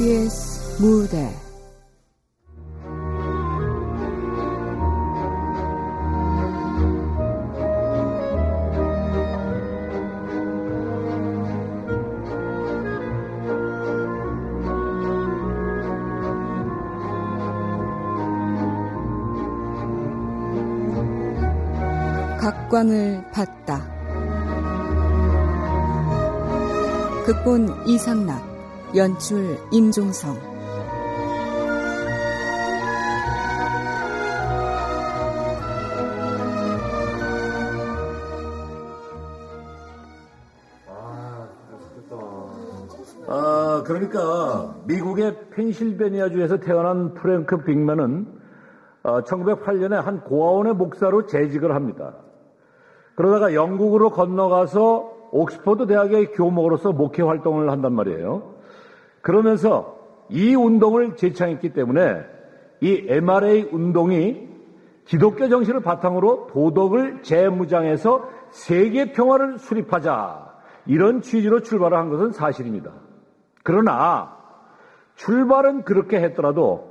KBS 무대 각광을 받다. 극본 이상락, 연출 임종성. 아, 그러니까 미국의 펜실베니아주에서 태어난 프랭크 빅맨은 1908년에 어, 한 고아원의 목사로 재직을 합니다. 그러다가 영국으로 건너가서 옥스퍼드 대학의 교목으로서 목회 활동을 한단 말이에요. 그러면서 이 운동을 제창했기 때문에 이 MRA 운동이 기독교 정신을 바탕으로 도덕을 재무장해서 세계 평화를 수립하자 이런 취지로 출발을 한 것은 사실입니다. 그러나 출발은 그렇게 했더라도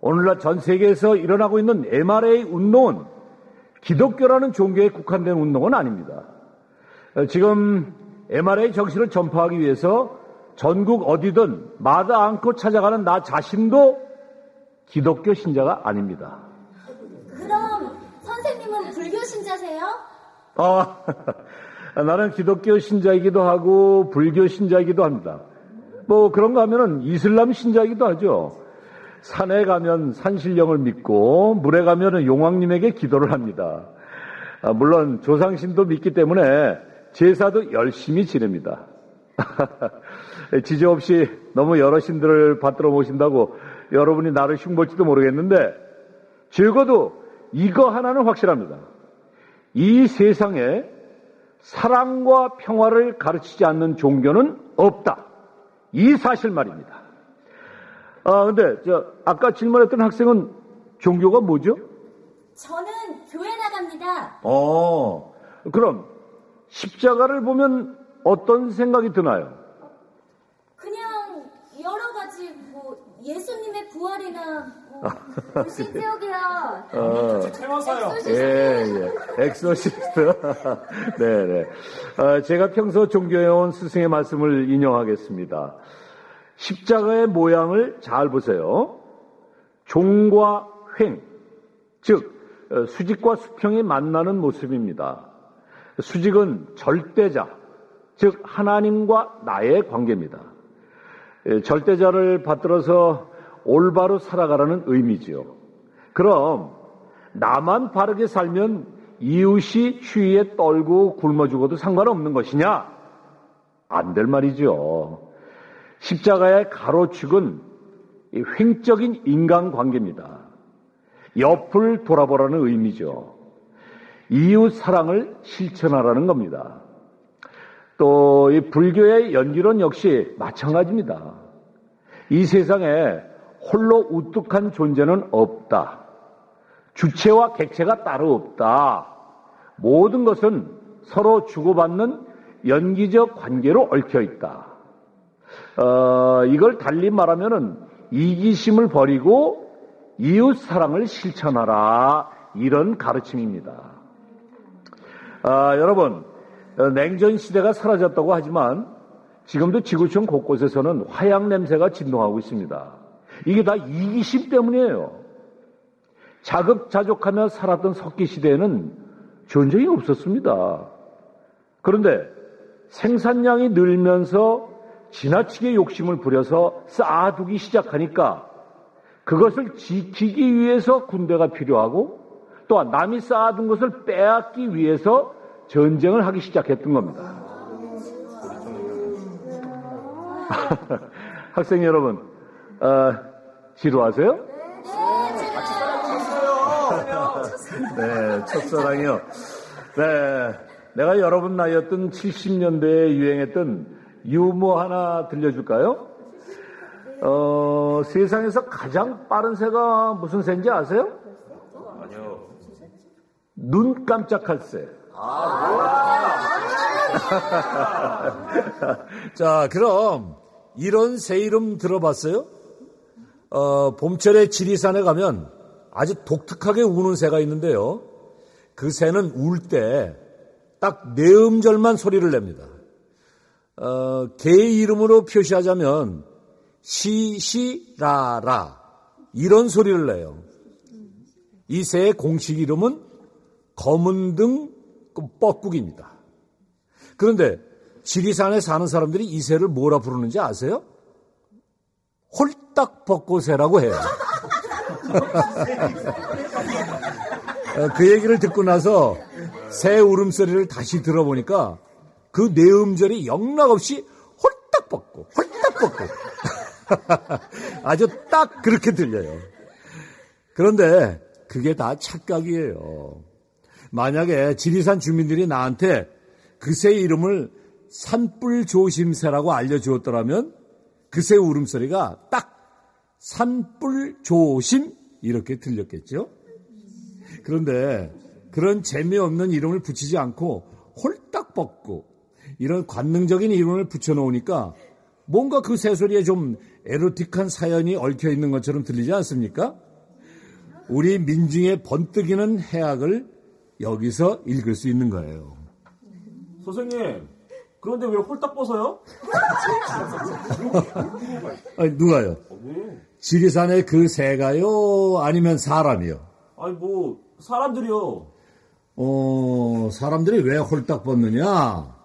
오늘날 전 세계에서 일어나고 있는 MRA 운동은 기독교라는 종교에 국한된 운동은 아닙니다. 지금 MRA 정신을 전파하기 위해서 전국 어디든 마다 않고 찾아가는 나 자신도 기독교 신자가 아닙니다. 그럼 선생님은 불교 신자세요? 아, 나는 기독교 신자이기도 하고 불교 신자이기도 합니다. 뭐 그런가 하면은 이슬람 신자이기도 하죠. 산에 가면 산신령을 믿고 물에 가면은 용왕님에게 기도를 합니다. 아, 물론 조상신도 믿기 때문에 제사도 열심히 지냅니다. 지저 없이 너무 여러 신들을 받들어 모신다고 여러분이 나를 흉볼지도 모르겠는데 적어도 이거 하나는 확실합니다. 이 세상에 사랑과 평화를 가르치지 않는 종교는 없다. 이 사실 말입니다. 아, 근데, 저, 아까 질문했던 학생은 종교가 뭐죠? 저는 교회 나갑니다. 어, 그럼, 십자가를 보면 어떤 생각이 드나요? 그냥, 여러 가지, 뭐, 예수님의 부활이나, 뭐, 불신지옥이야. 어, 퇴마사요. 예, 예. exorcist. 네 네. 어, 제가 평소 종교해온 스승의 말씀을 인용하겠습니다. 십자가의 모양을 잘 보세요. 종과 횡, 즉 어, 수직과 수평이 만나는 모습입니다. 수직은 절대자, 즉 하나님과 나의 관계입니다. 예, 절대자를 받들어서 올바로 살아가라는 의미지요. 그럼 나만 바르게 살면 이웃이 추위에 떨고 굶어 죽어도 상관없는 것이냐? 안 될 말이죠. 십자가의 가로축은 횡적인 인간관계입니다. 옆을 돌아보라는 의미죠. 이웃 사랑을 실천하라는 겁니다. 또 이 불교의 연기론 역시 마찬가지입니다. 이 세상에 홀로 우뚝한 존재는 없다. 주체와 객체가 따로 없다. 모든 것은 서로 주고받는 연기적 관계로 얽혀 있다. 어, 이걸 달리 말하면은 이기심을 버리고 이웃 사랑을 실천하라 이런 가르침입니다. 아, 여러분 어, 냉전 시대가 사라졌다고 하지만 지금도 지구촌 곳곳에서는 화약 냄새가 진동하고 있습니다. 이게 다 이기심 때문이에요. 자급자족하며 살았던 석기 시대에는 전쟁이 없었습니다. 그런데 생산량이 늘면서 지나치게 욕심을 부려서 쌓아두기 시작하니까 그것을 지키기 위해서 군대가 필요하고 또한 남이 쌓아둔 것을 빼앗기 위해서 전쟁을 하기 시작했던 겁니다. 학생 여러분, 어, 지루하세요? 네, 첫사랑이요. 네, 내가 여러분 나이였던 70년대에 유행했던 유머 하나 들려줄까요? 어, 세상에서 가장 빠른 새가 무슨 새인지 아세요? 아니요. 눈 깜짝할 새. 자, 그럼 이런 새 이름 들어봤어요? 어, 봄철에 지리산에 가면 아주 독특하게 우는 새가 있는데요. 그 새는 울 때 딱 네 음절만 소리를 냅니다. 어, 개의 이름으로 표시하자면 시시라라 이런 소리를 내요. 이 새의 공식 이름은 검은등 뻐꾸기입니다. 그런데 지리산에 사는 사람들이 이 새를 뭐라 부르는지 아세요? 홀딱 벚꽃새라고 해요. 어, 그 얘기를 듣고 나서 새 울음소리를 다시 들어보니까 그 내음절이 영락없이 홀딱 벗고 홀딱 벗고 아주 딱 그렇게 들려요. 그런데 그게 다 착각이에요. 만약에 지리산 주민들이 나한테 그새 이름을 산불 조심새라고 알려주었더라면 그 새 울음소리가 딱 산불 조심 이렇게 들렸겠죠. 그런데 그런 재미없는 이름을 붙이지 않고 홀딱 벗고 이런 관능적인 이름을 붙여놓으니까 뭔가 그 새소리에 좀 에로틱한 사연이 얽혀 있는 것처럼 들리지 않습니까? 우리 민중의 번뜩이는 해악을 여기서 읽을 수 있는 거예요. 선생님, 그런데 왜 홀딱 벗어요? 아니, 누가요? 지리산의 그 새가요? 아니면 사람이요? 아니, 뭐, 사람들이요. 어, 사람들이 왜 홀딱 벗느냐?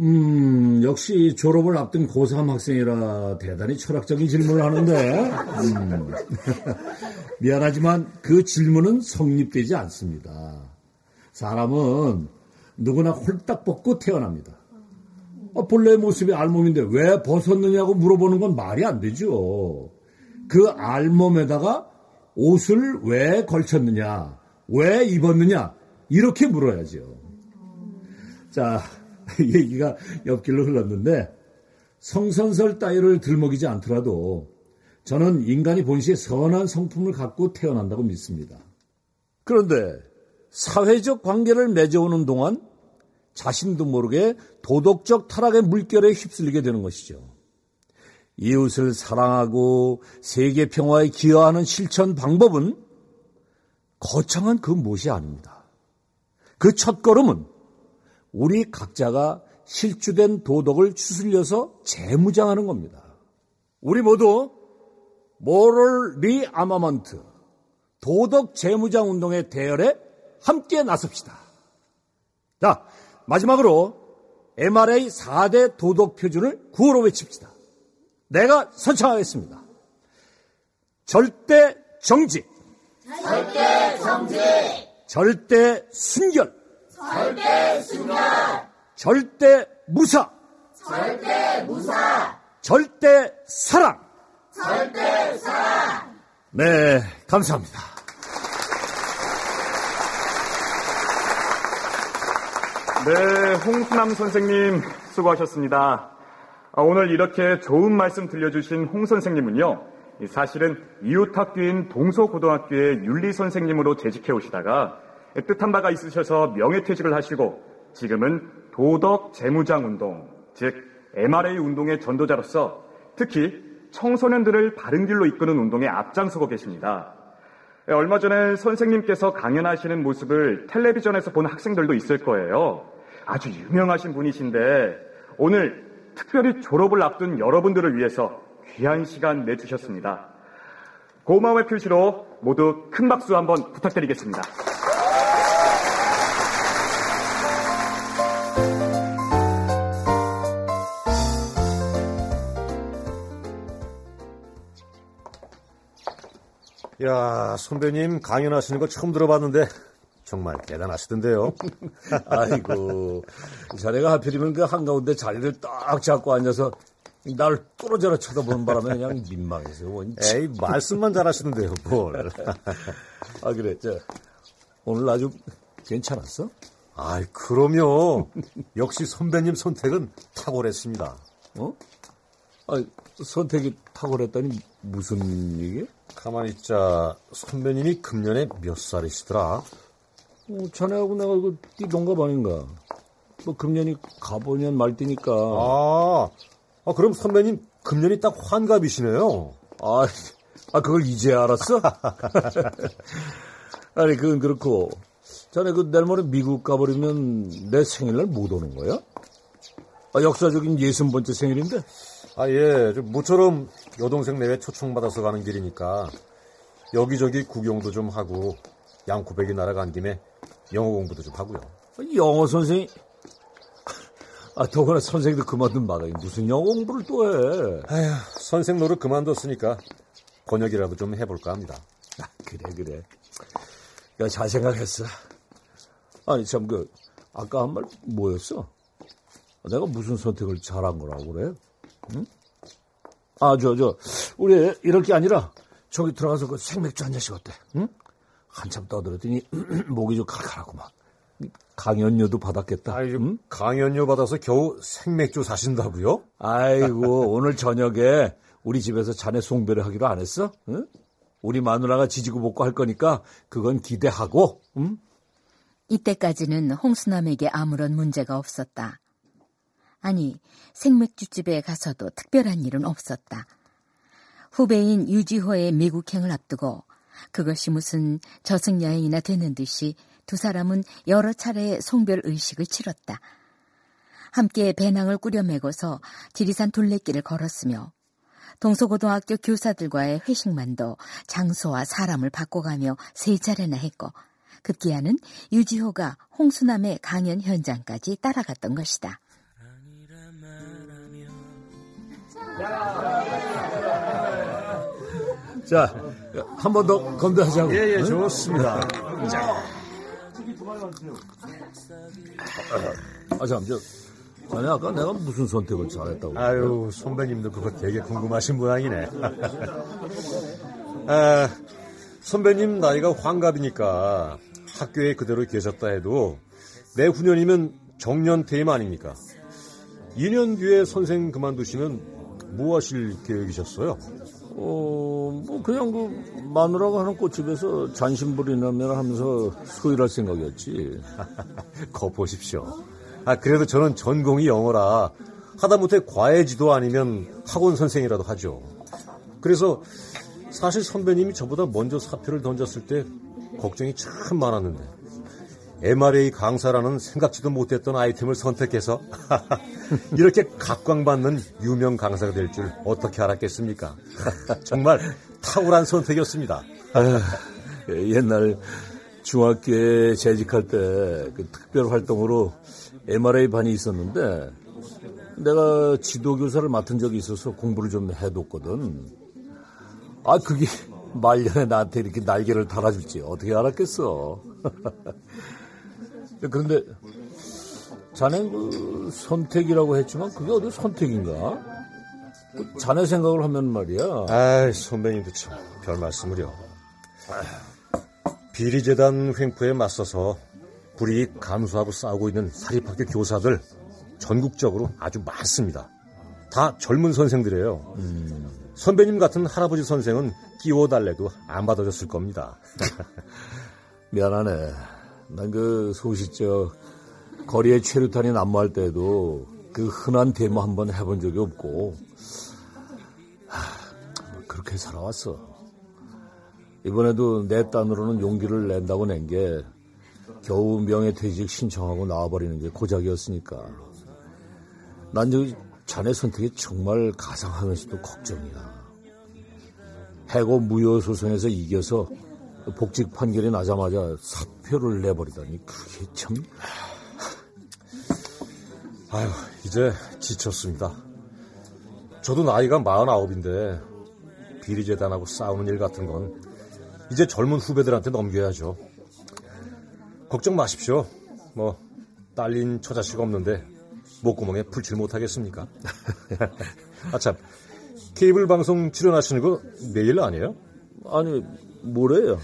음, 역시 졸업을 앞둔 고3 학생이라 대단히 철학적인 질문을 하는데, 음. 미안하지만 그 질문은 성립되지 않습니다. 사람은 누구나 홀딱 벗고 태어납니다. 어, 본래의 모습이 알몸인데 왜 벗었느냐고 물어보는 건 말이 안 되죠. 그 알몸에다가 옷을 왜 걸쳤느냐, 왜 입었느냐, 이렇게 물어야죠. 자, 얘기가 옆길로 흘렀는데, 성선설 따위를 들먹이지 않더라도 저는 인간이 본시에 선한 성품을 갖고 태어난다고 믿습니다. 그런데 사회적 관계를 맺어오는 동안 자신도 모르게 도덕적 타락의 물결에 휩쓸리게 되는 것이죠. 이웃을 사랑하고 세계 평화에 기여하는 실천 방법은 거창한 그 무엇이 아닙니다. 그 첫 걸음은 우리 각자가 실추된 도덕을 추슬려서 재무장하는 겁니다. 우리 모두 moral rearmament 도덕 재무장 운동의 대열에 함께 나섭시다. 자, 마지막으로 MRA 4대 도덕 표준을 구호로 외칩시다. 내가 선창하겠습니다. 절대 정직. 절대 정직. 절대 순결. 절대 순결. 절대 무사. 절대 무사. 절대 사랑. 절대 사랑. 네, 감사합니다. 네, 홍수남 선생님 수고하셨습니다. 아, 오늘 이렇게 좋은 말씀 들려주신 홍 선생님은요, 사실은 이웃학교인 동서고등학교의 윤리 선생님으로 재직해 오시다가 뜻한 바가 있으셔서 명예퇴직을 하시고 지금은 도덕 재무장 운동, 즉 MRA 운동의 전도자로서 특히 청소년들을 바른 길로 이끄는 운동에 앞장서고 계십니다. 얼마 전에 선생님께서 강연하시는 모습을 텔레비전에서 본 학생들도 있을 거예요. 아주 유명하신 분이신데 오늘 특별히 졸업을 앞둔 여러분들을 위해서 귀한 시간 내주셨습니다. 고마움의 표시로 모두 큰 박수 한번 부탁드리겠습니다. 야, 선배님 강연하시는 거 처음 들어봤는데 정말 대단하시던데요. 아이고, 자네가 하필이면 그 한가운데 자리를 딱 잡고 앉아서 날 뚫어져라 쳐다보는 바람에 그냥 민망해서 원. 에이, 말씀만 잘하시는데요, 뭘. 아 그래, 저 오늘 아주 괜찮았어? 아이, 그럼요. 역시 선배님 선택은 탁월했습니다. 어? 아 선택이 탁월했다니 무슨 얘기? 가만히 있자. 선배님이 금년에 몇 살이시더라? 어, 자네하고 내가 이거 띠 동갑 아닌가? 뭐 금년이 가보년 말띠니까. 아, 아, 그럼 선배님 금년이 딱 환갑이시네요. 아, 아 그걸 이제 알았어? 아니 그건 그렇고 자네 그 내일 모레 미국 가버리면 내 생일날 못 오는 거야? 아, 역사적인 예순 번째 생일인데. 아, 예. 좀 모처럼 여동생 내외 초청받아서 가는 길이니까 여기저기 구경도 좀 하고 양코백이 날아간 김에 영어 공부도 좀 하고요. 영어 선생이 아 더구나 선생도 그만둔 마당에 무슨 영어 공부를 또 해? 아휴, 선생 노릇 그만뒀으니까 번역이라도 좀 해볼까 합니다. 아, 그래 그래. 야 잘 생각했어. 아니 참 그 아까 한 말 뭐였어? 내가 무슨 선택을 잘한 거라고 그래? 응? 아 저 저 우리 이럴 게 아니라 저기 들어가서 그 생맥주 한 잔씩 어때? 응? 한참 떠들었더니 목이 좀 칼칼하고만. 강연료도 받았겠다. 아이, 응? 강연료 받아서 겨우 생맥주 사신다고요? 아이고 오늘 저녁에 우리 집에서 자네 송배를 하기로 안 했어? 응? 우리 마누라가 지지고 볶고 할 거니까 그건 기대하고. 응? 이때까지는 홍수남에게 아무런 문제가 없었다. 아니, 생맥주집에 가서도 특별한 일은 없었다. 후배인 유지호의 미국행을 앞두고 그것이 무슨 저승여행이나 되는 듯이 두 사람은 여러 차례 송별 의식을 치렀다. 함께 배낭을 꾸려매고서 지리산 둘레길을 걸었으며 동서고등학교 교사들과의 회식만도 장소와 사람을 바꿔가며 세 차례나 했고 급기야는 유지호가 홍수남의 강연 현장까지 따라갔던 것이다. 자, 한 번더 건배하자고. 예, 예, 응? 좋습니다. 아, 참, 저, 자네 아까 내가 무슨 선택을 잘했다고. 아유, 선배님도 그거 되게 궁금하신 모양이네. 아, 선배님 나이가 환갑이니까 학교에 그대로 계셨다 해도 내 후년이면 정년 퇴임 아닙니까? 2년 뒤에 선생 그만두시면 뭐 하실 계획이셨어요? 어, 뭐, 그냥 그, 마누라가 하는 꽃집에서 잔심부리라면 하면서 소일할 생각이었지. 거 보십시오. 아, 그래도 저는 전공이 영어라 하다못해 과외지도 아니면 학원 선생이라도 하죠. 그래서 사실 선배님이 저보다 먼저 사표를 던졌을 때 걱정이 참 많았는데 MRA 강사라는 생각지도 못했던 아이템을 선택해서 이렇게 각광받는 유명 강사가 될 줄 어떻게 알았겠습니까? 정말 탁월한 선택이었습니다. 옛날 중학교에 재직할 때 그 특별 활동으로 MRA 반이 있었는데 내가 지도교사를 맡은 적이 있어서 공부를 좀 해뒀거든. 아, 그게 말년에 나한테 이렇게 날개를 달아줄지 어떻게 알았겠어. 그런데 자네 그 선택이라고 했지만 그게 어디 선택인가? 그 자네 생각을 하면 말이야. 아이, 선배님도 참 별 말씀을요. 비리재단 횡포에 맞서서 불이익 감수하고 싸우고 있는 사립학교 교사들 전국적으로 아주 많습니다. 다 젊은 선생들이에요. 선배님 같은 할아버지 선생은 끼워달래도 안 받아줬을 겁니다. 미안하네. 난 그 소시적 거리에 최루탄이 난무할 때도 그 흔한 데모 한번 해본 적이 없고 하, 그렇게 살아왔어. 이번에도 내 딴으로는 용기를 낸다고 낸 게 겨우 명예퇴직 신청하고 나와버리는 게 고작이었으니까. 난 저 자네 선택이 정말 가상하면서도 걱정이야. 해고 무효 소송에서 이겨서 복직 판결이 나자마자 사표를 내버리다니 그게 참 아유, 이제 지쳤습니다. 저도 나이가 49인데 비리재단하고 싸우는 일 같은 건 이제 젊은 후배들한테 넘겨야죠. 걱정 마십시오. 뭐 딸린 처자식 없는데 목구멍에 풀칠 못하겠습니까? 아참 케이블 방송 출연하시는 거 내일 아니에요? 아니 뭐래요?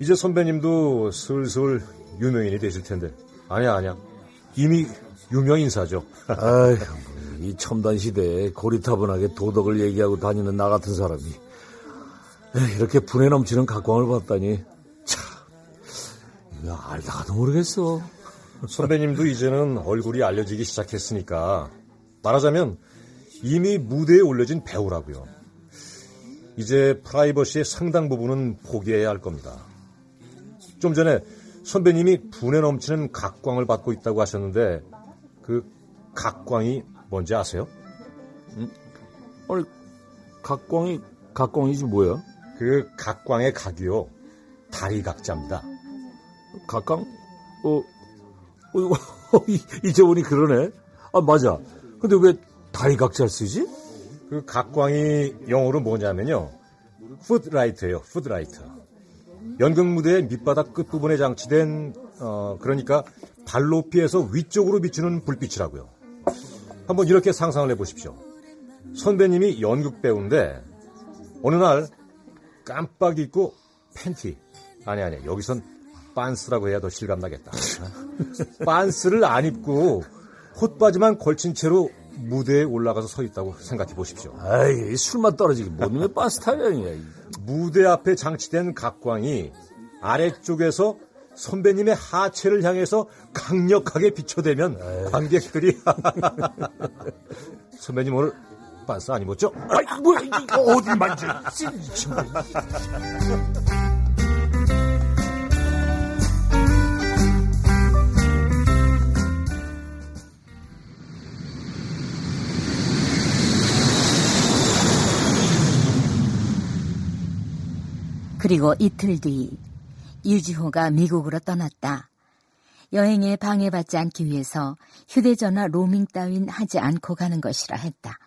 이제 선배님도 슬슬 유명인이 되실 텐데 아니야 아니야 이미 유명 인사죠. 아이, 이 첨단 시대에 고리타분하게 도덕을 얘기하고 다니는 나 같은 사람이 이렇게 분에 넘치는 각광을 받다니 참 이거 알다가도 모르겠어. 선배님도 이제는 얼굴이 알려지기 시작했으니까 말하자면 이미 무대에 올려진 배우라고요. 이제 프라이버시의 상당 부분은 포기해야 할 겁니다. 좀 전에 선배님이 분에 넘치는 각광을 받고 있다고 하셨는데 그 각광이 뭔지 아세요? 음? 아니 각광이 각광이지 뭐야? 그 각광의 각이요 다리 각자입니다. 각광? 어, 어 이제 보니 그러네. 아 맞아. 근데 왜 다리 각자를 쓰지? 그 각광이 영어로 뭐냐면요. footlight예요. footlight. 연극 무대의 밑바닥 끝부분에 장치된 어 그러니까 발 높이에서 위쪽으로 비추는 불빛이라고요. 한번 이렇게 상상을 해보십시오. 선배님이 연극 배우인데 어느 날 깜빡 잊고 팬티 아니 아니 여기선 빤스라고 해야 더 실감나겠다. 빤스를 안 입고 홑바지만 걸친 채로 무대에 올라가서 서 있다고 생각해 보십시오. 아이, 술맛 떨어지게 뭔 놈의 빤스 타령이야. 무대 앞에 장치된 각광이 아래쪽에서 선배님의 하체를 향해서 강력하게 비춰대면 에이. 관객들이 선배님 오늘 빤스 안 입었죠? 아이, 뭐야, 어디 만지? 그리고 이틀 뒤 유지호가 미국으로 떠났다. 여행에 방해받지 않기 위해서 휴대전화 로밍 따윈 하지 않고 가는 것이라 했다.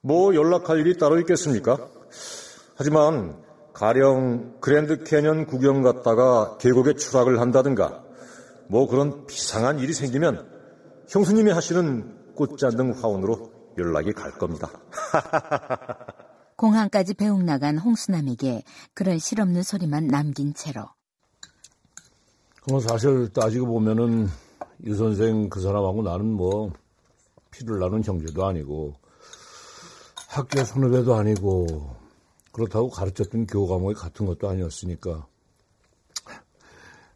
뭐 연락할 일이 따로 있겠습니까? 하지만 가령 그랜드 캐년 구경 갔다가 계곡에 추락을 한다든가 뭐 그런 비상한 일이 생기면 형수님이 하시는 꽃잔등 화원으로 연락이 갈 겁니다. 공항까지 배웅 나간 홍수남에게 그런 실없는 소리만 남긴 채로. 뭐 사실 따지고 보면은 유 선생 그 사람하고 나는 뭐 피를 나눈 형제도 아니고 학교 선후배도 아니고 그렇다고 가르쳤던 교과목이 같은 것도 아니었으니까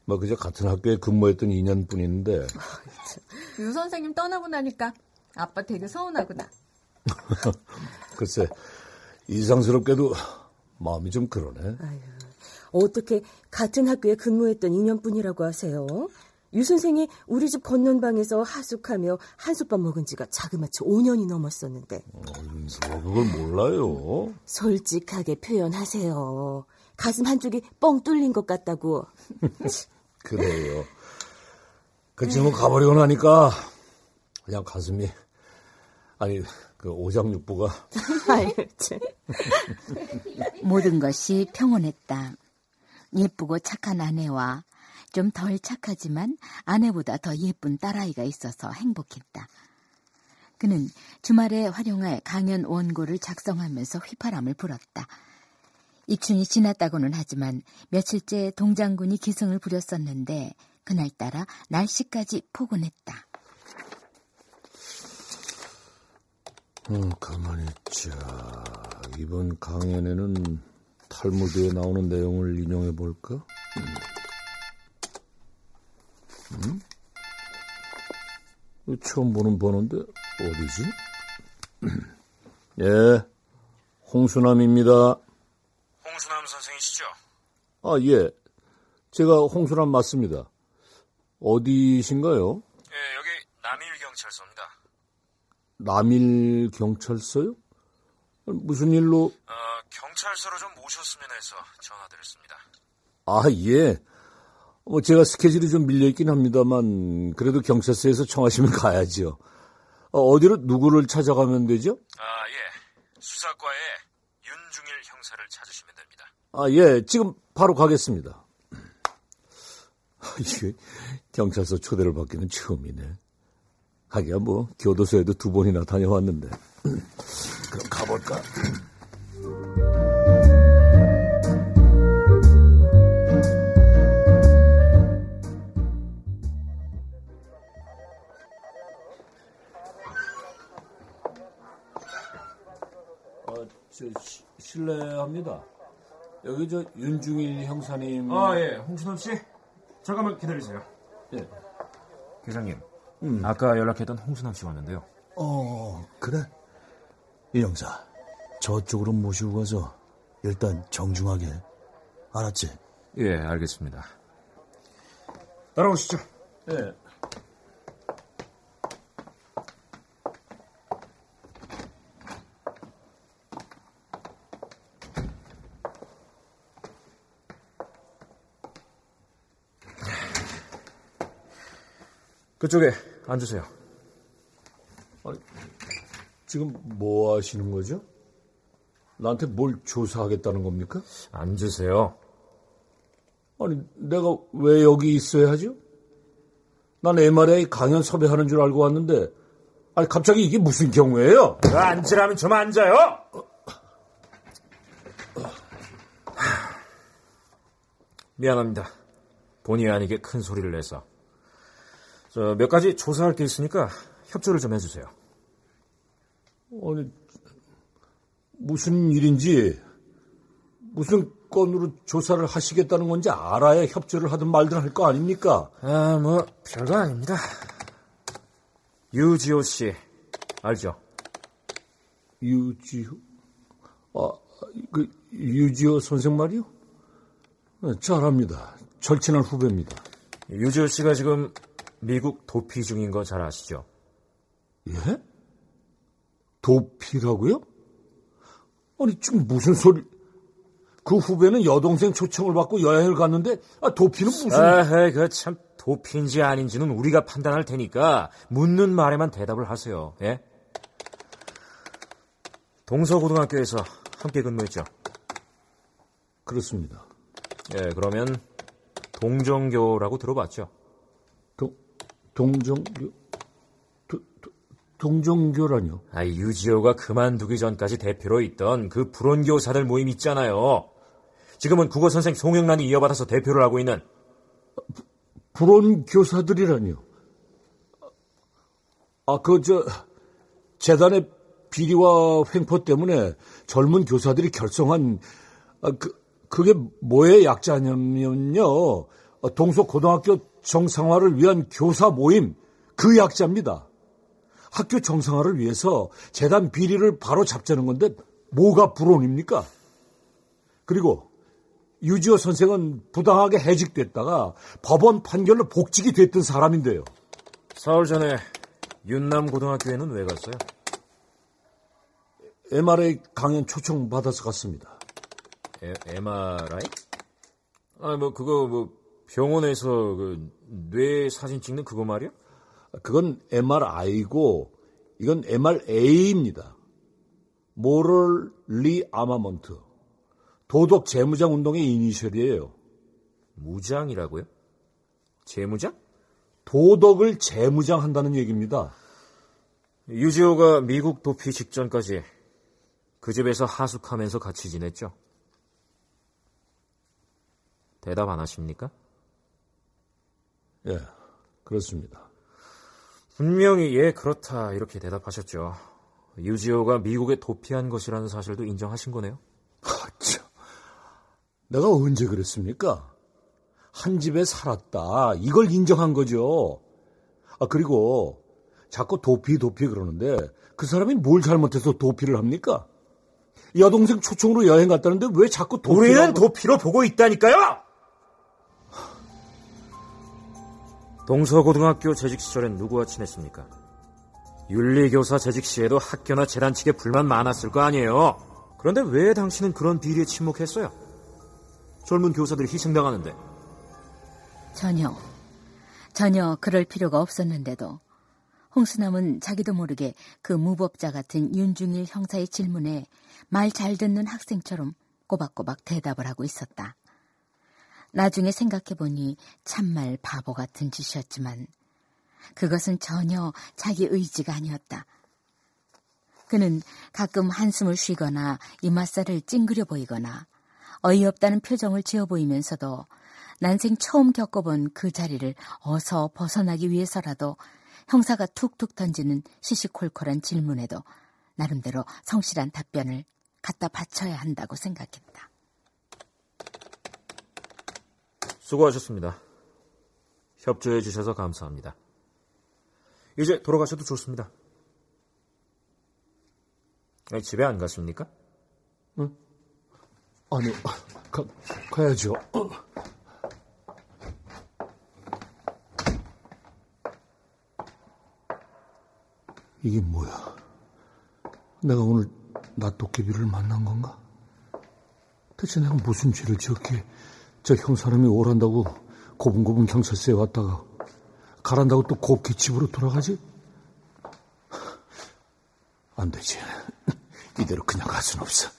뭐 그저 같은 학교에 근무했던 2년뿐인데 유 선생님 떠나고 나니까 아빠 되게 서운하구나. 글쎄 이상스럽게도 마음이 좀 그러네. 아유, 어떻게 같은 학교에 근무했던 2년뿐이라고 하세요? 유 선생이 우리 집 건넌 방에서 하숙하며 한솥밥 먹은 지가 자그마치 5년이 넘었었는데. 어, 윤수가 그걸 몰라요. 솔직하게 표현하세요. 가슴 한쪽이 뻥 뚫린 것 같다고. 그래요. 그 친구 가버리고 나니까 그냥 가슴이 아니 그 오장육부가 모든 것이 평온했다. 예쁘고 착한 아내와 좀 덜 착하지만 아내보다 더 예쁜 딸아이가 있어서 행복했다. 그는 주말에 활용할 강연 원고를 작성하면서 휘파람을 불었다. 입춘이 지났다고는 하지만 며칠째 동장군이 기승을 부렸었는데 그날따라 날씨까지 포근했다. 음, 가만히 있자. 이번 강연에는 탈무드에 나오는 내용을 인용해 볼까? 음. 음? 처음 보는 번호인데 어디지? 예, 홍수남입니다. 홍수남 선생이시죠? 아, 예. 제가 홍수남 맞습니다. 어디신가요? 예, 여기 남일경찰서입니다. 남일 경찰서요? 무슨 일로? 어, 경찰서로 좀 모셨으면 해서 전화드렸습니다. 아, 예. 뭐 제가 스케줄이 좀 밀려 있긴 합니다만 그래도 경찰서에서 청하시면 가야죠. 어, 디로 누구를 찾아가면 되죠? 아, 예. 수사과에 윤중일 형사를 찾으시면 됩니다. 아, 예. 지금 바로 가겠습니다. 이게 경찰서 초대를 받기는 처음이네. 하기야 뭐 교도소에도 두 번이나 다녀왔는데. 그럼 가볼까? 저, 시, 실례합니다. 여기 저 윤중일 형사님. 아, 예. 홍순원 씨. 잠깐만 기다리세요. 예. 계장님. 음. 아까 연락했던 홍순남 씨 왔는데요. 어, 그래? 이 형사, 저쪽으로 모시고 가서 일단 정중하게. 알았지? 예, 알겠습니다. 따라오시죠. 예. 그쪽에 앉으세요. 아니, 지금 뭐 하시는 거죠? 나한테 뭘 조사하겠다는 겁니까? 앉으세요. 아니, 내가 왜 여기 있어야 하죠? 난 MRA 강연 섭외하는 줄 알고 왔는데, 아니, 갑자기 이게 무슨 경우예요? 앉으라면 좀 앉아요! 미안합니다. 본의 아니게 큰 소리를 내서. 저, 몇 가지 조사할 게 있으니까 협조를 좀 해주세요. 아니, 무슨 일인지, 무슨 건으로 조사를 하시겠다는 건지 알아야 협조를 하든 말든 할 거 아닙니까? 아, 뭐, 별거 아닙니다. 유지호 씨, 알죠? 유지호? 아, 그, 유지호 선생 말이요? 네, 잘 압니다. 절친한 후배입니다. 유지호 씨가 지금 미국 도피 중인 거 잘 아시죠? 예? 도피라고요? 아니, 지금 무슨 소리. 그 후배는 여동생 초청을 받고 여행을 갔는데, 아, 도피는 무슨. 아, 그참 도피인지 아닌지는 우리가 판단할 테니까 묻는 말에만 대답을 하세요. 예? 동서고등학교에서 함께 근무했죠. 그렇습니다. 예, 그러면 동정교라고 들어봤죠? 동, 동정교? 도, 도, 동정교라뇨? 아, 유지호가 그만두기 전까지 대표로 있던 그 불원교사들 모임 있잖아요. 지금은 국어 선생 송영란이 이어받아서 대표를 하고 있는 불온 교사들이라뇨. 아, 그, 저, 재단의 비리와 횡포 때문에 젊은 교사들이 결성한, 아, 그, 그게 뭐의 약자냐면요. 동서 고등학교 정상화를 위한 교사 모임, 그 약자입니다. 학교 정상화를 위해서 재단 비리를 바로 잡자는 건데, 뭐가 불온입니까? 그리고 유지호 선생은 부당하게 해직됐다가 법원 판결로 복직이 됐던 사람인데요. 사흘 전에 윤남 고등학교에는 왜 갔어요? MRA 강연 초청 받아서 갔습니다. 에, MRI? 아, 뭐 그거 뭐 병원에서 그 뇌 사진 찍는 그거 말이야? 그건 MRI고 이건 MRA입니다. 모럴 리 아마먼트. 도덕 재무장 운동의 이니셜이에요. 무장이라고요? 재무장? 도덕을 재무장한다는 얘기입니다. 유지호가 미국 도피 직전까지 그 집에서 하숙하면서 같이 지냈죠? 대답 안 하십니까? 예, 그렇습니다. 분명히 예, 그렇다 이렇게 대답하셨죠. 유지호가 미국에 도피한 것이라는 사실도 인정하신 거네요? 참. 내가 언제 그랬습니까? 한 집에 살았다. 이걸 인정한 거죠. 아, 그리고 자꾸 도피, 도피 그러는데 그 사람이 뭘 잘못해서 도피를 합니까? 여동생 초청으로 여행 갔다는데 왜 자꾸 도피를 우리는 하고... 도피로 보고 있다니까요! 동서고등학교 재직 시절엔 누구와 친했습니까? 윤리교사 재직 시에도 학교나 재단 측에 불만 많았을 거 아니에요? 그런데 왜 당신은 그런 비리에 침묵했어요? 젊은 교사들이 희생당하는데. 전혀, 전혀 그럴 필요가 없었는데도 홍수남은 자기도 모르게 그 무법자 같은 윤중일 형사의 질문에 말 잘 듣는 학생처럼 꼬박꼬박 대답을 하고 있었다. 나중에 생각해보니 참말 바보 같은 짓이었지만 그것은 전혀 자기 의지가 아니었다. 그는 가끔 한숨을 쉬거나 이맛살을 찡그려 보이거나 어이없다는 표정을 지어 보이면서도 난생 처음 겪어본 그 자리를 어서 벗어나기 위해서라도 형사가 툭툭 던지는 시시콜콜한 질문에도 나름대로 성실한 답변을 갖다 바쳐야 한다고 생각했다. 수고하셨습니다. 협조해 주셔서 감사합니다. 이제 돌아가셔도 좋습니다. 집에 안 갔습니까? 응? 아니, 가, 가야죠. 어. 이게 뭐야? 내가 오늘 낫도깨비를 만난 건가? 대체 내가 무슨 죄를 지었기에 저 형 사람이 오란다고 고분고분 경찰서에 왔다가 가란다고 또 곱게 집으로 돌아가지? 안 되지. 이대로 그냥 갈 순 없어.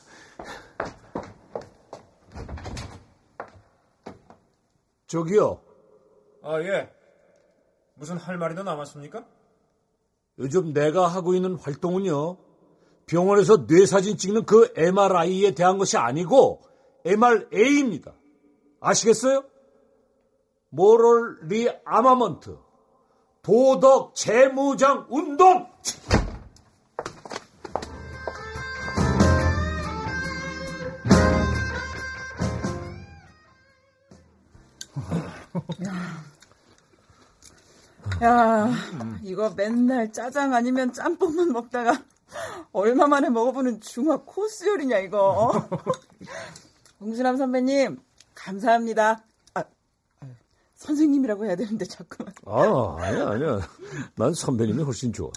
저기요. 아, 예. 무슨 할 말이 더 남았습니까? 요즘 내가 하고 있는 활동은요. 병원에서 뇌사진 찍는 그 MRI에 대한 것이 아니고 MRA입니다. 아시겠어요? 모럴 리 아마먼트 도덕 재무장 운동 야, 이거 맨날 짜장 아니면 짬뽕만 먹다가 얼마 만에 먹어보는 중화 코스 요리냐 이거. 홍수남 선배님 감사합니다. 아, 선생님이라고 해야 되는데 자꾸만. 아, 아니야, 아니야. 난 선배님이 훨씬 좋아.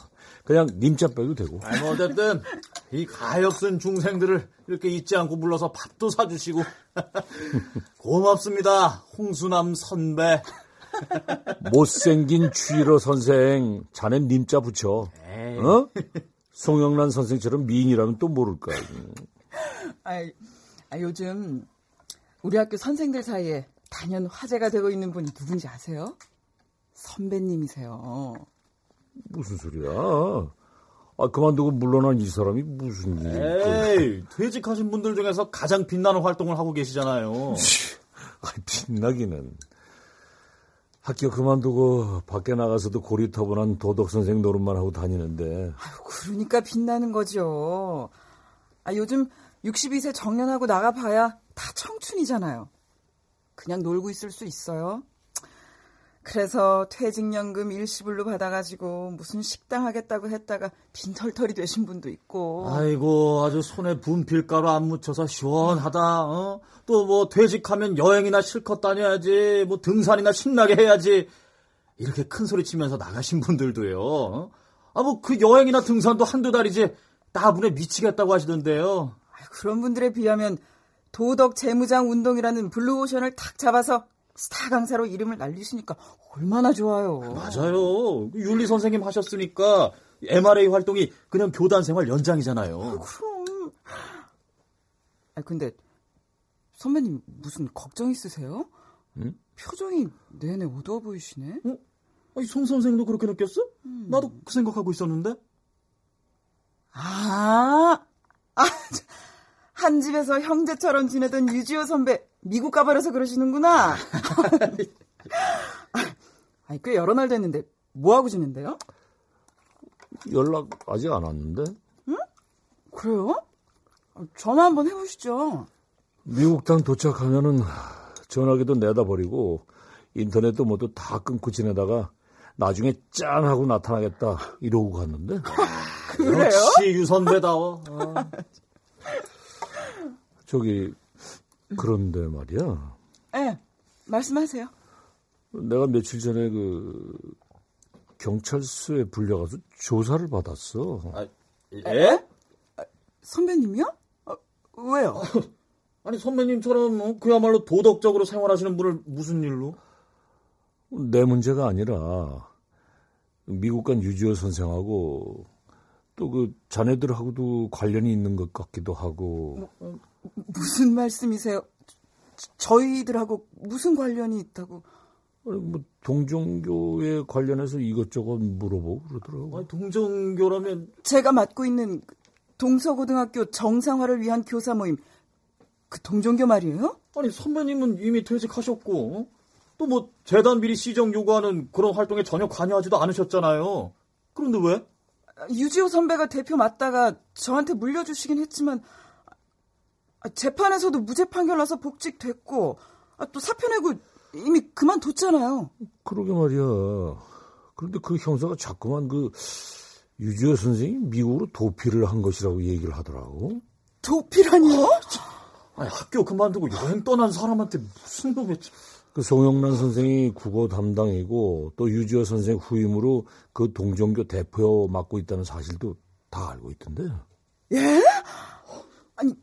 그냥 님자 빼도 되고. 아니, 뭐, 어쨌든, 이 가엾 쓴 중생들을 이렇게 잊지 않고 불러서 밥도 사주시고. 고맙습니다, 홍수남 선배. 못생긴 추일호 선생, 자네 님자 붙여. 에이. 어? 송영란 선생처럼 미인이라면 또 모를까. 아, 아, 요즘 우리 학교 선생들 사이에 단연 화제가 되고 있는 분이 누군지 아세요? 선배님이세요. 무슨 소리야? 아, 그만두고 물러난 이 사람이 무슨 일? 에이, 퇴직하신 분들 중에서 가장 빛나는 활동을 하고 계시잖아요. 아, 빛나기는. 학교 그만두고 밖에 나가서도 고리타분한 도덕 선생 노릇만 하고 다니는데. 아유, 그러니까 빛나는 거죠. 아, 요즘 62세 정년하고 나가봐야 다 청춘이잖아요. 그냥 놀고 있을 수 있어요. 그래서 퇴직연금 일시불로 받아가지고 무슨 식당 하겠다고 했다가 빈털털이 되신 분도 있고. 아이고 아주 손에 분필가루 안 묻혀서 시원하다. 어? 또 뭐 퇴직하면 여행이나 실컷 다녀야지. 뭐 등산이나 신나게 해야지. 이렇게 큰 소리 치면서 나가신 분들도요. 어? 아뭐 그 여행이나 등산도 한두 달이지 따분해 미치겠다고 하시던데요. 그런 분들에 비하면 도덕 재무장 운동이라는 블루오션을 탁 잡아서 스타 강사로 이름을 날리시니까 얼마나 좋아요. 맞아요. 윤리 선생님 하셨으니까 MRA 활동이 그냥 교단 생활 연장이잖아요. 아, 그럼. 아 근데 선배님 무슨 걱정 있으세요? 응? 표정이 내내 어두워 보이시네. 어? 아니, 송 선생도 그렇게 느꼈어? 음. 나도 그 생각하고 있었는데. 아, 아, 한 집에서 형제처럼 지내던 유지호 선배 미국 가버려서 그러시는구나. 아니, 꽤 여러 날 됐는데 뭐 하고 지낸대요? 연락 아직 안 왔는데. 응? 그래요? 전화 한번 해보시죠. 미국 땅 도착하면은 전화기도 내다 버리고 인터넷도 모두 다 끊고 지내다가 나중에 짠 하고 나타나겠다 이러고 갔는데. 그래요? 역시 유선배다워. 어. 저기 그런데 말이야. 네, 말씀하세요. 내가 며칠 전에 그 경찰서에 불려가서 조사를 받았어. 아, 예? 아, 선배님이요? 아, 왜요? 아니 선배님처럼 어, 그야말로 도덕적으로 생활하시는 분을 무슨 일로? 내 문제가 아니라 미국 간 유지호 선생하고 또 그 자네들하고도 관련이 있는 것 같기도 하고. 뭐, 무슨 말씀이세요? 저희들하고 무슨 관련이 있다고? 아니, 뭐 동정교에 관련해서 이것저것 물어보고 그러더라고. 아니, 동정교라면 제가 맡고 있는 동서고등학교 정상화를 위한 교사 모임 그 동정교 말이에요? 아니 선배님은 이미 퇴직하셨고 어? 또뭐 재단 비리 시정 요구하는 그런 활동에 전혀 관여하지도 않으셨잖아요. 그런데 왜? 유지호 선배가 대표 맡다가 저한테 물려주시긴 했지만 아, 재판에서도 무죄 판결 나서 복직됐고 아, 또 사표 내고 이미 그만뒀잖아요. 그러게 말이야. 그런데 그 형사가 자꾸만 그 유지호 선생이 미국으로 도피를 한 것이라고 얘기를 하더라고. 도피라니요? 아니, 학교 그만두고 여행 떠난 사람한테 무슨 놈의... 그 송영란 선생이 국어 담당이고 또 유지호 선생 후임으로 그 동종교 대표 맡고 있다는 사실도 다 알고 있던데. 예? 아니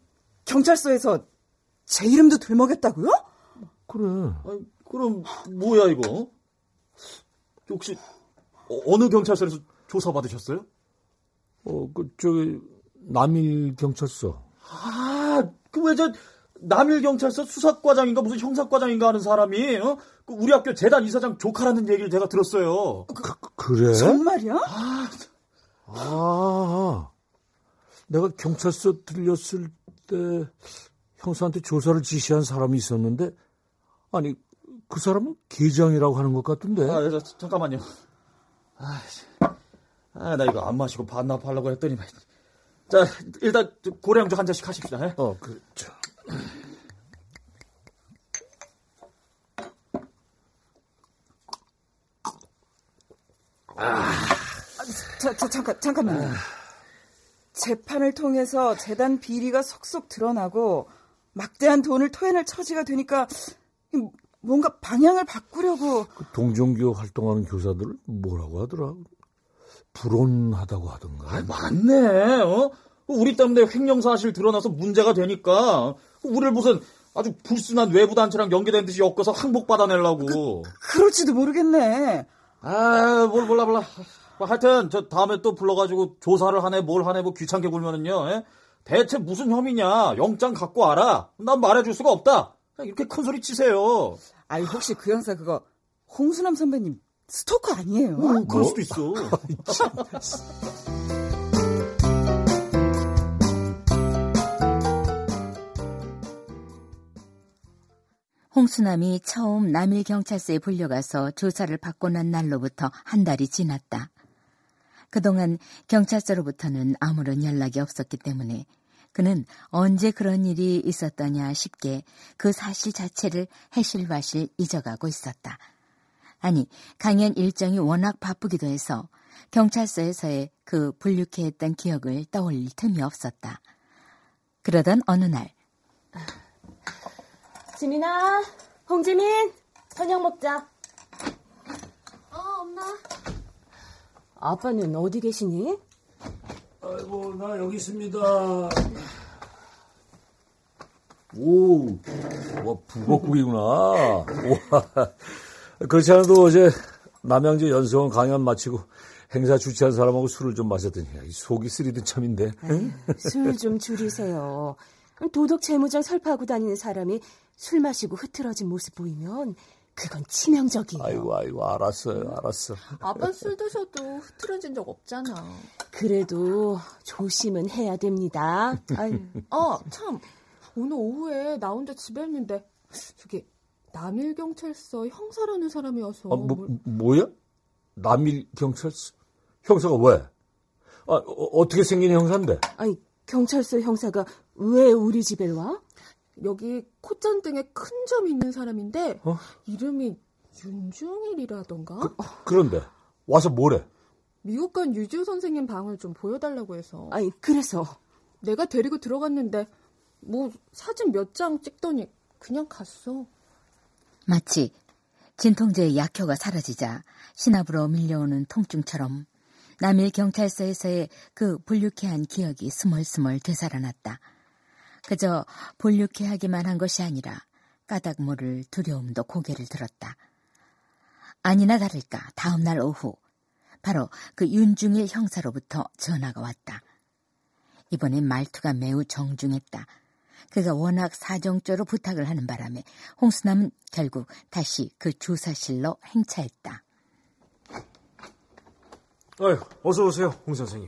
경찰서에서 제 이름도 들먹였다고요? 그래. 아니, 그럼 뭐야 이거? 혹시 어, 느 경찰서에서 조사 받으셨어요? 어, 그 저기 남일 경찰서. 아, 그 왜 저 남일 경찰서 수사과장인가 무슨 형사과장인가 하는 사람이 어? 그 우리 학교 재단 이사장 조카라는 얘기를 제가 들었어요. 그, 그래? 정말이야? 아, 아, 내가 경찰서 들렸을 때 형사한테 조사를 지시한 사람이 있었는데 아니 그 사람은 계장이라고 하는 것 같던데. 아, 저, 잠깐만요. 아, 아, 나 이거 안 마시고 반납하려고 했더니 자, 일단 고량주 한 잔씩 하십시다. 에? 어, 그렇죠. 아, 자, 자, 잠깐, 잠깐만요. 재판을 통해서 재단 비리가 속속 드러나고 막대한 돈을 토해낼 처지가 되니까 뭔가 방향을 바꾸려고 그 동종교 활동하는 교사들을 뭐라고 하더라? 불온하다고 하던가. 아, 맞네. 어? 우리 때문에 횡령 사실 드러나서 문제가 되니까 우리를 무슨 아주 불순한 외부 단체랑 연계된 듯이 엮어서 항복 받아내려고. 그, 그럴지도 모르겠네. 아, 뭘 몰라 몰라. 뭐 하여튼 저 다음에 또 불러가지고 조사를 하네 뭘 하네 뭐 귀찮게 굴면은요. 에? 예? 대체 무슨 혐의냐? 영장 갖고 알아. 난 말해줄 수가 없다. 이렇게 큰 소리 치세요. 아니 혹시 그 형사 그거 홍수남 선배님 스토커 아니에요? 어, 그럴 뭐? 수도 있어. 홍수남이 처음 남일 경찰서에 불려가서 조사를 받고 난 날로부터 한 달이 지났다. 그동안 경찰서로부터는 아무런 연락이 없었기 때문에 그는 언제 그런 일이 있었더냐 싶게 그 사실 자체를 해실바실 잊어가고 있었다. 아니, 강연 일정이 워낙 바쁘기도 해서 경찰서에서의 그 불육해 했던 기억을 떠올릴 틈이 없었다. 그러던 어느 날. 지민아, 홍지민, 저녁 먹자. 어, 엄마. 아빠는 어디 계시니? 아이고, 나 여기 있습니다. 오, 와, 북어국이구나. 와, 그렇지 않아도 어제 남양주 연수원 강연 마치고 행사 주최한 사람하고 술을 좀 마셨더니 속이 쓰리던 참인데. 술 좀 줄이세요. 도덕 재무장 설파하고 다니는 사람이 술 마시고 흐트러진 모습 보이면 그건 치명적이에요. 아이고, 아이고, 알았어요, 알았어. 아빠 술 드셔도 흐트러진 적 없잖아. 그래도 조심은 해야 됩니다. 아유. 아, 참. 오늘 오후에 나 혼자 집에 있는데, 저기, 남일 경찰서 형사라는 사람이 와서. 아, 뭐, 뭐야? 남일 경찰서? 형사가 왜? 아, 어, 떻게 생긴 형사인데? 아니, 경찰서 형사가 왜 우리 집에 와? 여기 콧잔등에 큰 점이 있는 사람인데 어? 이름이 윤중일이라던가? 그, 런데 와서 뭐래? 미국 간 유지우 선생님 방을 좀 보여달라고 해서. 아니 그래서 내가 데리고 들어갔는데 뭐 사진 몇 장 찍더니 그냥 갔어. 마치 진통제의 약효가 사라지자 신압으로 밀려오는 통증처럼 남일 경찰서에서의 그 불쾌한 기억이 스멀스멀 되살아났다. 그저 볼륨케 하기만 한 것이 아니라 까닭 모를 두려움도 고개를 들었다. 아니나 다를까 다음 날 오후 바로 그 윤중일 형사로부터 전화가 왔다. 이번엔 말투가 매우 정중했다. 그가 워낙 사정조로 부탁을 하는 바람에 홍수남은 결국 다시 그 주사실로 행차했다. 어휴, 어서 오세요, 홍 선생님.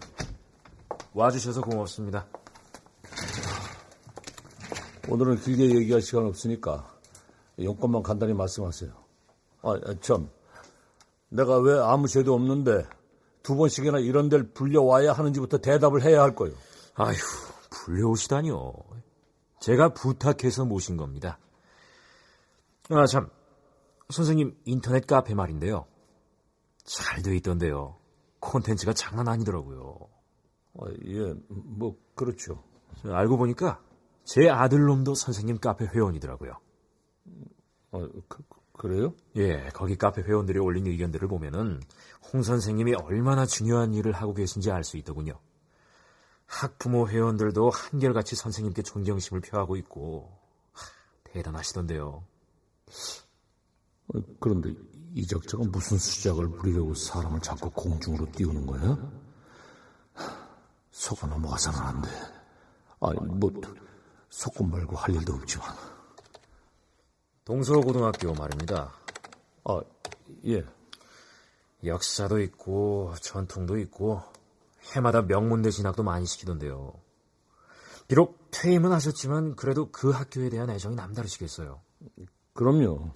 와주셔서 고맙습니다. 오늘은 길게 얘기할 시간 없으니까 용건만 간단히 말씀하세요. 아, 참. 내가 왜 아무 죄도 없는데 두 번씩이나 이런 데를 불려와야 하는지부터 대답을 해야 할 거요. 아휴, 불려오시다니요. 제가 부탁해서 모신 겁니다. 아, 참. 선생님 인터넷 카페 말인데요. 잘 돼 있던데요. 콘텐츠가 장난 아니더라고요. 아, 예, 뭐 그렇죠. 알고 보니까 제 아들놈도 선생님 카페 회원이더라고요. 아, 그, 그래요? 예, 거기 카페 회원들이 올린 의견들을 보면은 홍 선생님이 얼마나 중요한 일을 하고 계신지 알 수 있더군요. 학부모 회원들도 한결같이 선생님께 존경심을 표하고 있고 하, 대단하시던데요. 어, 그런데 이 작자가 무슨 수작을 부리려고 사람을 자꾸 공중으로 띄우는 거야? 속아 넘어가서는 안 돼. 아니, 뭐, 속고 말고 할 일도 없지만. 동서고등학교 말입니다. 아, 예. 역사도 있고, 전통도 있고, 해마다 명문대 진학도 많이 시키던데요. 비록 퇴임은 하셨지만, 그래도 그 학교에 대한 애정이 남다르시겠어요. 그럼요.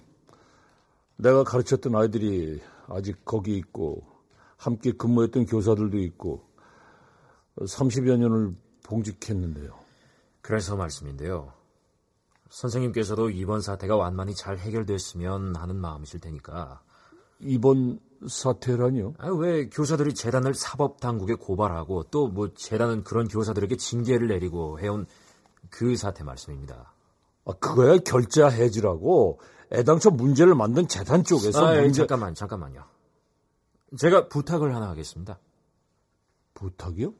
내가 가르쳤던 아이들이 아직 거기 있고, 함께 근무했던 교사들도 있고, 30여 년을 봉직했는데요. 그래서 말씀인데요. 선생님께서도 이번 사태가 완만히 잘 해결됐으면 하는 마음이실 테니까. 이번 사태라니요? 아, 왜 교사들이 재단을 사법 당국에 고발하고 또 뭐 재단은 그런 교사들에게 징계를 내리고 해온 그 사태 말씀입니다. 아, 그거야 결자 해지라고 애당초 문제를 만든 재단 쪽에서 아, 예, 문제... 잠깐만, 잠깐만요. 제가 부탁을 하나 하겠습니다. 부탁이요?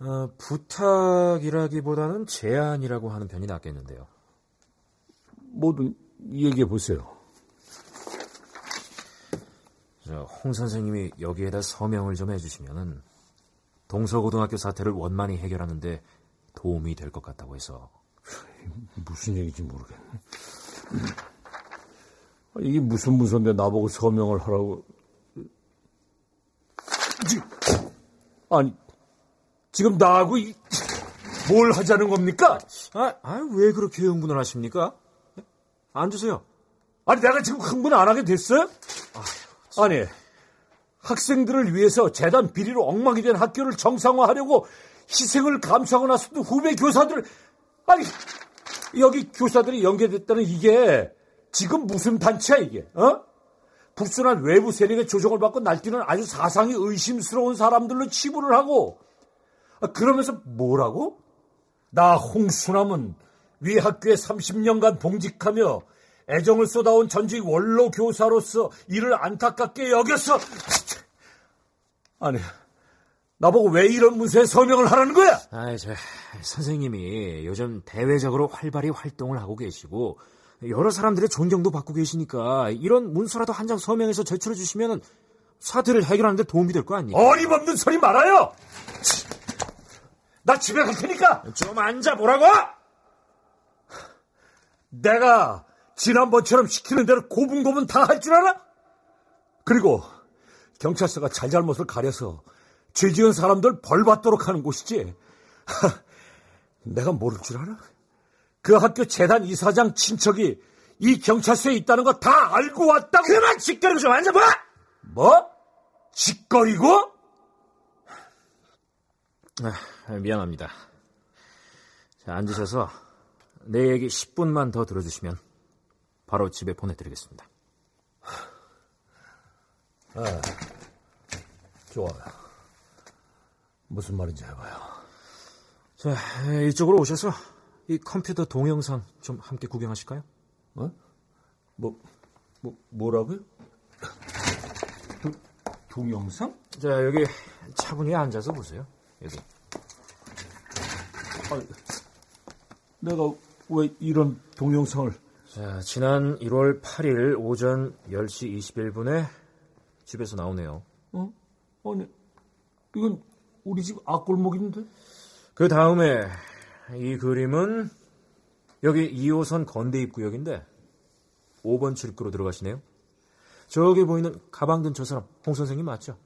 어, 부탁이라기보다는 제안이라고 하는 편이 낫겠는데요. 뭐든 얘기해 보세요. 홍 선생님이 여기에다 서명을 좀 해주시면은 동서고등학교 사태를 원만히 해결하는데 도움이 될 것 같다고 해서 무슨 얘기인지 모르겠네. 이게 무슨 문서인데 나보고 서명을 하라고? 아니 지금 나하고 이, 뭘 하자는 겁니까? 아, 아, 왜 그렇게 흥분을 하십니까? 앉으세요. 아니, 내가 지금 흥분 안 하게 됐어요? 아니, 학생들을 위해서 재단 비리로 엉망이 된 학교를 정상화하려고 희생을 감수하고 나섰던 후배 교사들, 아니, 여기 교사들이 연계됐다는 이게 지금 무슨 단체야, 이게, 어? 불순한 외부 세력의 조종을 받고 날뛰는 아주 사상이 의심스러운 사람들로 치부를 하고, 아, 그러면서 뭐라고? 나 홍수남은 위 학교에 30년간 봉직하며 애정을 쏟아온 전직 원로 교사로서 이를 안타깝게 여겼어. 아니, 나보고 왜 이런 문서에 서명을 하라는 거야? 아, 저 선생님이 요즘 대외적으로 활발히 활동을 하고 계시고 여러 사람들의 존경도 받고 계시니까 이런 문서라도 한 장 서명해서 제출해 주시면 사태를 해결하는 데 도움이 될 거 아닙니까? 어림없는 소리 말아요! 나 집에 갈 테니까! 좀 앉아보라고! 내가 지난번처럼 시키는 대로 고분고분 다 할 줄 알아? 그리고 경찰서가 잘잘못을 가려서 죄 지은 사람들 벌 받도록 하는 곳이지. 내가 모를 줄 알아? 그 학교 재단 이사장 친척이 이 경찰서에 있다는 거 다 알고 왔다고. 그만 짓거리고 좀 앉아봐! 뭐? 짓거리고? 아, 미안합니다. 자, 앉으셔서 내 얘기 10분만 더 들어주시면 바로 집에 보내드리겠습니다. 아, 좋아요. 무슨 말인지 해봐요. 자, 이쪽으로 오셔서 이 컴퓨터 동영상 좀 함께 구경하실까요? 어? 뭐, 뭐, 뭐라고요? 도, 동영상? 자, 여기 차분히 앉아서 보세요. 여기. 아, 내가 왜 이런 동영상을? 자, 지난 1월 8일 오전 10시 21분에 집에서 나오네요. 어? 아니, 이건 우리 집 앞골목인데? 그 다음에 이 그림은 여기 2호선 건대 입구역인데 5번 출구로 들어가시네요. 저기 보이는 가방 든 저 사람 홍 선생님 맞죠?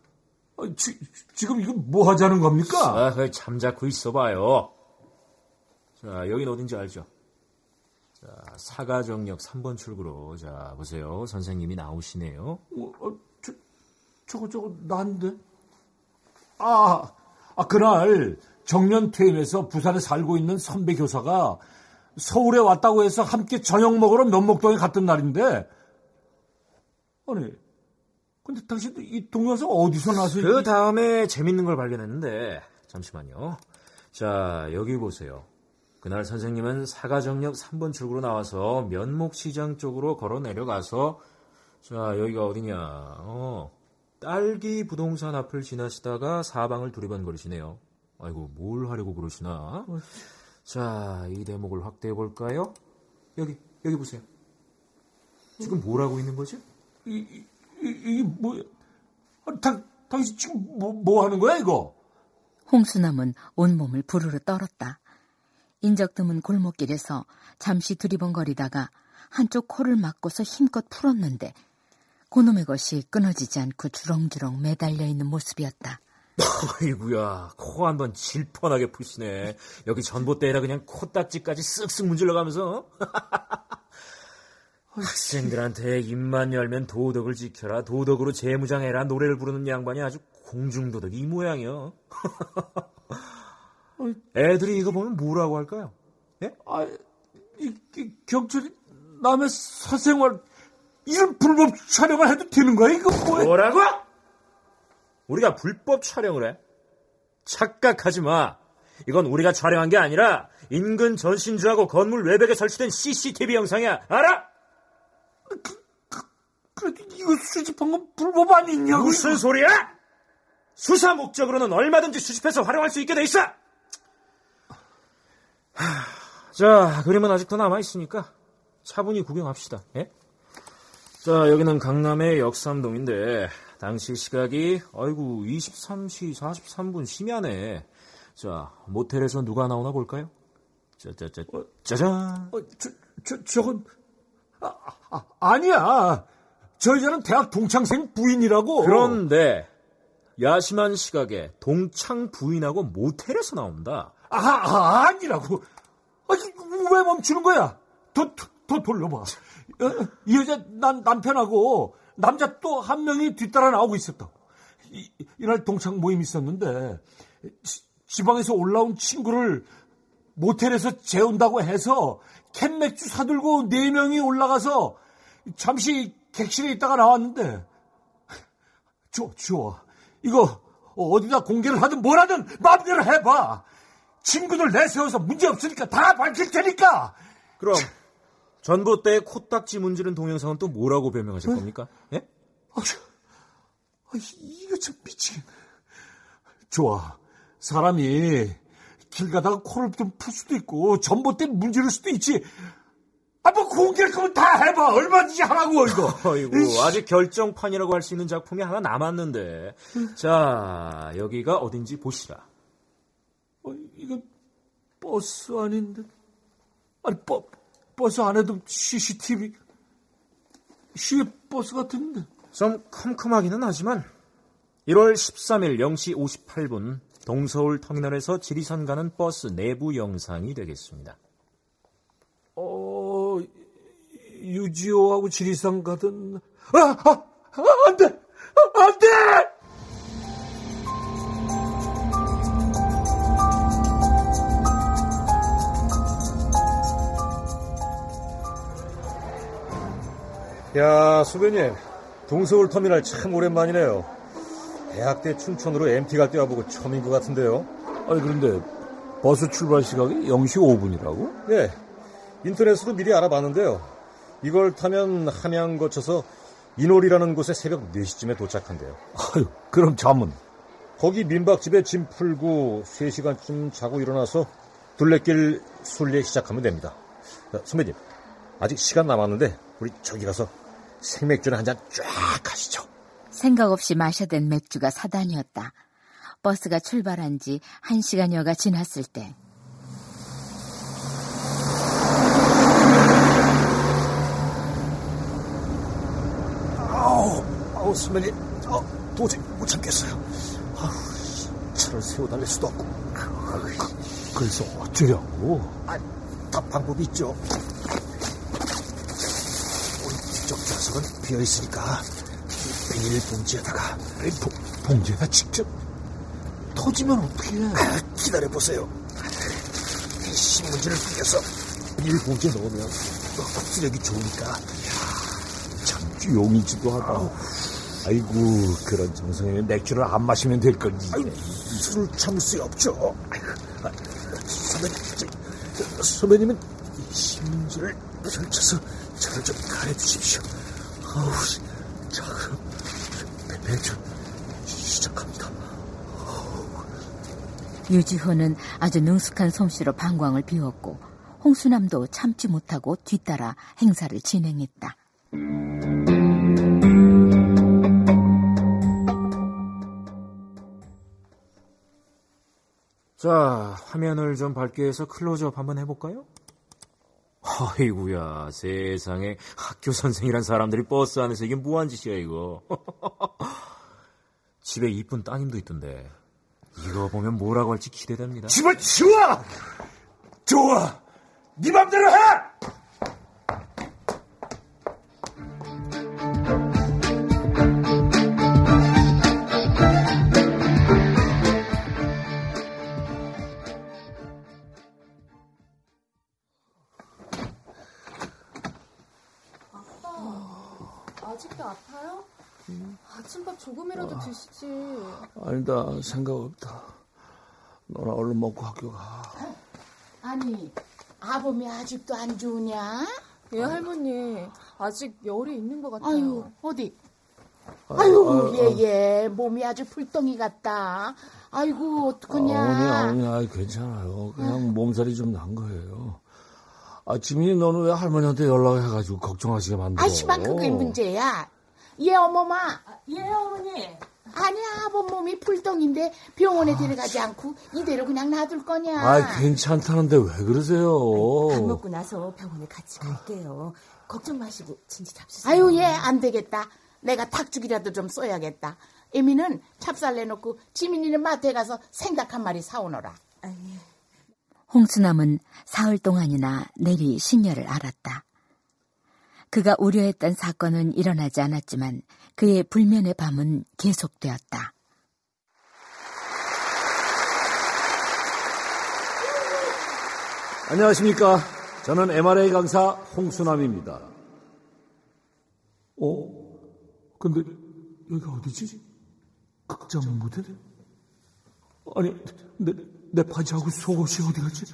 아, 지, 지금 이건 뭐 하자는 겁니까? 아, 잠자코 있어봐요. 자, 여긴 어딘지 알죠? 자, 사가정역 3번 출구로 자 보세요. 선생님이 나오시네요. 어, 어, 저, 저거 저거 난데? 아, 아 그날 정년 퇴임해서 부산에 살고 있는 선배 교사가 서울에 왔다고 해서 함께 저녁 먹으러 면목동에 갔던 날인데 아니 근데 당신 이 동영상 어디서 나서? 그 다음에 재밌는 걸 발견했는데 잠시만요. 자 여기 보세요. 그날 선생님은 사가정역 3번 출구로 나와서 면목시장 쪽으로 걸어 내려가서 자 여기가 어디냐? 어 딸기 부동산 앞을 지나시다가 사방을 두리번거리시네요. 아이고 뭘 하려고 그러시나? 자 이 대목을 확대해 볼까요? 여기 여기 보세요. 지금 뭘 하고 있는 거지? 이, 이, 이게 뭐야? 아, 당, 당신 지금 뭐, 뭐 하는 거야, 이거? 홍수남은 온몸을 부르르 떨었다. 인적 드문 골목길에서 잠시 두리번거리다가 한쪽 코를 막고서 힘껏 풀었는데 그놈의 것이 끊어지지 않고 주렁주렁 매달려 있는 모습이었다. 아이구야, 코 한 번 질펀하게 푸시네. 여기 전봇대에다 그냥 코딱지까지 쓱쓱 문질러가면서. 학생들한테 입만 열면 도덕을 지켜라, 도덕으로 재무장해라 노래를 부르는 양반이 아주 공중도덕 이 모양이요. 애들이 이거 보면 뭐라고 할까요? 예? 아, 이, 이 경찰이 남의 사생활 이런 불법 촬영을 해도 되는 거야? 이거 뭐야? 뭐라고? 우리가 불법 촬영을 해? 착각하지 마. 이건 우리가 촬영한 게 아니라 인근 전신주하고 건물 외벽에 설치된 CCTV 영상이야. 알아? 그래도 이거 수집한 건 불법 아니냐고. 무슨 소리야? 수사 목적으로는 얼마든지 수집해서 활용할 수 있게 돼 있어. 하, 자, 그림은 아직도 남아 있으니까 차분히 구경합시다. 예? 자, 여기는 강남의 역삼동인데 당시 시각이 아이고 23시 43분 심야네. 자, 모텔에서 누가 나오나 볼까요? 짜자자 짜잔. 어, 저, 저, 저건 아, 아, 아니야. 저 여자는 대학 동창생 부인이라고. 그런데 야심한 시각에 동창 부인하고 모텔에서 나온다. 아, 아 아니라고. 왜 멈추는 거야? 더, 더, 더 돌려봐. 어, 이 여자 난 남편하고 남자 또 한 명이 뒤따라 나오고 있었다. 이, 이날 동창 모임 있었는데 지, 지방에서 올라온 친구를 모텔에서 재운다고 해서 캔 맥주 사들고 네 명이 올라가서 잠시 객실에 있다가 나왔는데 좋아 좋아 이거 어디다 공개를 하든 뭘 하든 마음대로 해봐 친구들 내세워서 문제 없으니까 다 밝힐 테니까 그럼 전봇대에 코딱지 문지른 동영상은 또 뭐라고 변명하실 겁니까? 예? 아, 이거 참 미치겠네 좋아 사람이 길 가다가 코를 좀 풀 수도 있고 전봇대 문지를 수도 있지. 아, 뭐 공개할 거면 다 해봐. 얼마든지 하라고 이거. 아이고 아직 결정판이라고 할 수 있는 작품이 하나 남았는데. 자 여기가 어딘지 보시라. 어, 이건 버스 아닌데. 아니 버, 버스 안에도 CCTV. 시외 버스 같은데. 좀 컴컴하기는 하지만 1월 13일 0시 58분 동서울 터미널에서 지리산 가는 버스 내부 영상이 되겠습니다. 어, 유지호하고 지리산 가던, 아, 아, 아, 안 돼! 아, 안 돼! 야, 수배님. 동서울 터미널 참 오랜만이네요. 대학 때 춘천으로 MT 갈 때 와보고 처음인 것 같은데요. 아니, 그런데 버스 출발 시각이 0시 5분이라고? 네. 인터넷으로 미리 알아봤는데요. 이걸 타면 함양 거쳐서 인월이라는 곳에 새벽 4시쯤에 도착한대요. 아유, 그럼 잠은? 거기 민박집에 짐 풀고 3시간쯤 자고 일어나서 둘레길 순례 시작하면 됩니다. 자, 선배님, 아직 시간 남았는데 우리 저기 가서 생맥주나 한잔 쫙 하시죠. 생각 없이 마셔댄 맥주가 사단이었다. 버스가 출발한 지 한 시간여가 지났을 때 아우, 아우, 선배님, 어, 도저히 못 참겠어요. 아우, 차를 세워달릴 수도 없고. 그래서 어쩌려고? 아, 다 방법이 있죠. 우리 뒤쪽 좌석은 비어 있으니까 비닐 봉지에다가 봉, 봉지에다 직접 터지면 어떻게 해? 아, 기다려 보세요. 신문지를 뿌려서 비닐 봉지에 넣으면 쓰레기 좋으니까. 참 용이지도 하다. 아이고 그런 정성에 맥주를 안 마시면 될. 아이고, 술을 참을 수 없죠. 아, 선배님, 저, 선배님은 심지를 펼쳐서 저를 좀 가려주십시오. 아우, 자 그럼 맥주 시작합니다. 유지호는 아주 능숙한 솜씨로 방광을 비웠고 홍수남도 참지 못하고 뒤따라 행사를 진행했다. 자, 화면을 좀 밝게 해서 클로즈업 한번 해볼까요? 아이구야, 세상에 학교 선생이란 사람들이 버스 안에서 이게 뭐한 짓이야, 이거. 집에 이쁜 따님도 있던데. 이거 보면 뭐라고 할지 기대됩니다. 집을 치워! 좋아! 네 맘대로 해! 조금이라도 드시지. 아니다 생각 없다. 너나 얼른 먹고 학교 가. 아니, 아범이 아직도 안 좋으냐? 예, 할머니. 아직 열이 있는 것 같아요. 아유, 어디? 아, 아유, 아, 얘, 얘, 몸이 아주 불덩이 같다. 아이고, 어떡하냐. 아니, 아니, 아니, 괜찮아요. 그냥 몸살이 좀 난 거예요. 아, 지민이 너는 왜 할머니한테 연락해가지고 걱정하시게 만들어? 아시만 그게 문제야. 얘 어머마. 예, 어머니. 아니, 아범 몸이 불덩인데 병원에 데려가지 않고 이대로 그냥 놔둘 거냐. 아, 괜찮다는데 왜 그러세요? 밥 먹고 나서 병원에 같이 갈게요. 걱정 마시고 진지 잡수세요. 아유, 얘안 되겠다. 내가 닭죽이라도 좀 써야겠다. 에미는 찹쌀 내놓고 지민이는 마트에 가서 생닭 한 마리 사오너라. 홍수남은 사흘 동안이나 내리 신녀를 알았다. 그가 우려했던 사건은 일어나지 않았지만 그의 불면의 밤은 계속되었다. 안녕하십니까. 저는 MRA 강사 홍수남입니다. 어? 근데 여기가 어디지? 극장 무대? 아니, 내, 내 바지하고 속옷이 어디 갔지?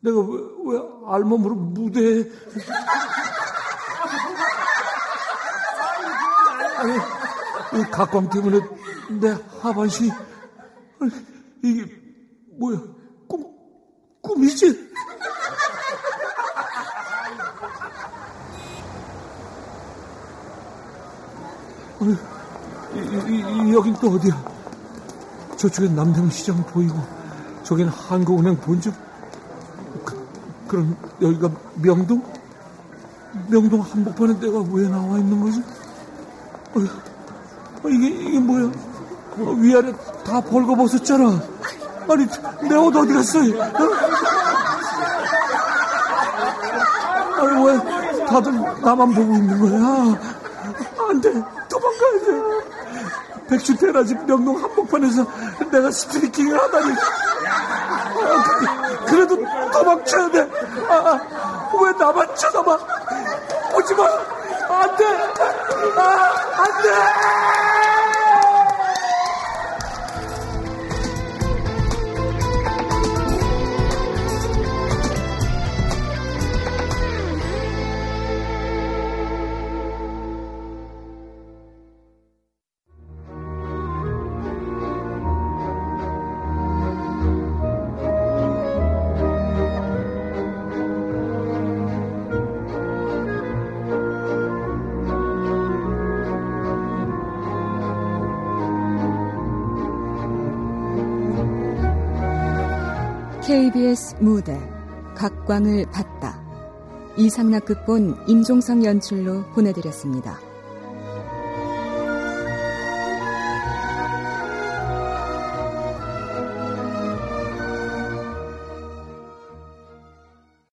내가 왜, 왜 알몸으로 무대에... 아니, 이 각광 때문에 내 하반신이... 아니, 이게 뭐야? 꿈, 꿈이지? 아니, 이, 이, 이, 여긴 또 어디야? 저쪽엔 남대문시장 보이고 저긴 한국은행 본점 그, 그럼 여기가 명동? 명동 한복판에 내가 왜 나와 있는 거지? 어, 이게 이게 뭐야? 어, 위아래 다 벌거벗었잖아. 아니 내 옷 어디 갔어? 어? 아니 왜 다들 나만 보고 있는 거야? 안 돼 도망가야 돼. 백수 테라집 명동 한복판에서 내가 스트리킹을 하다니. 아, 그래도 도망쳐야 돼. 아, 아, 왜 나만 쳐다봐? 오지 마. 안 돼. 아, 안 돼. KBS 무대 각광을 받다 이상락 극본 임종성 연출로 보내드렸습니다.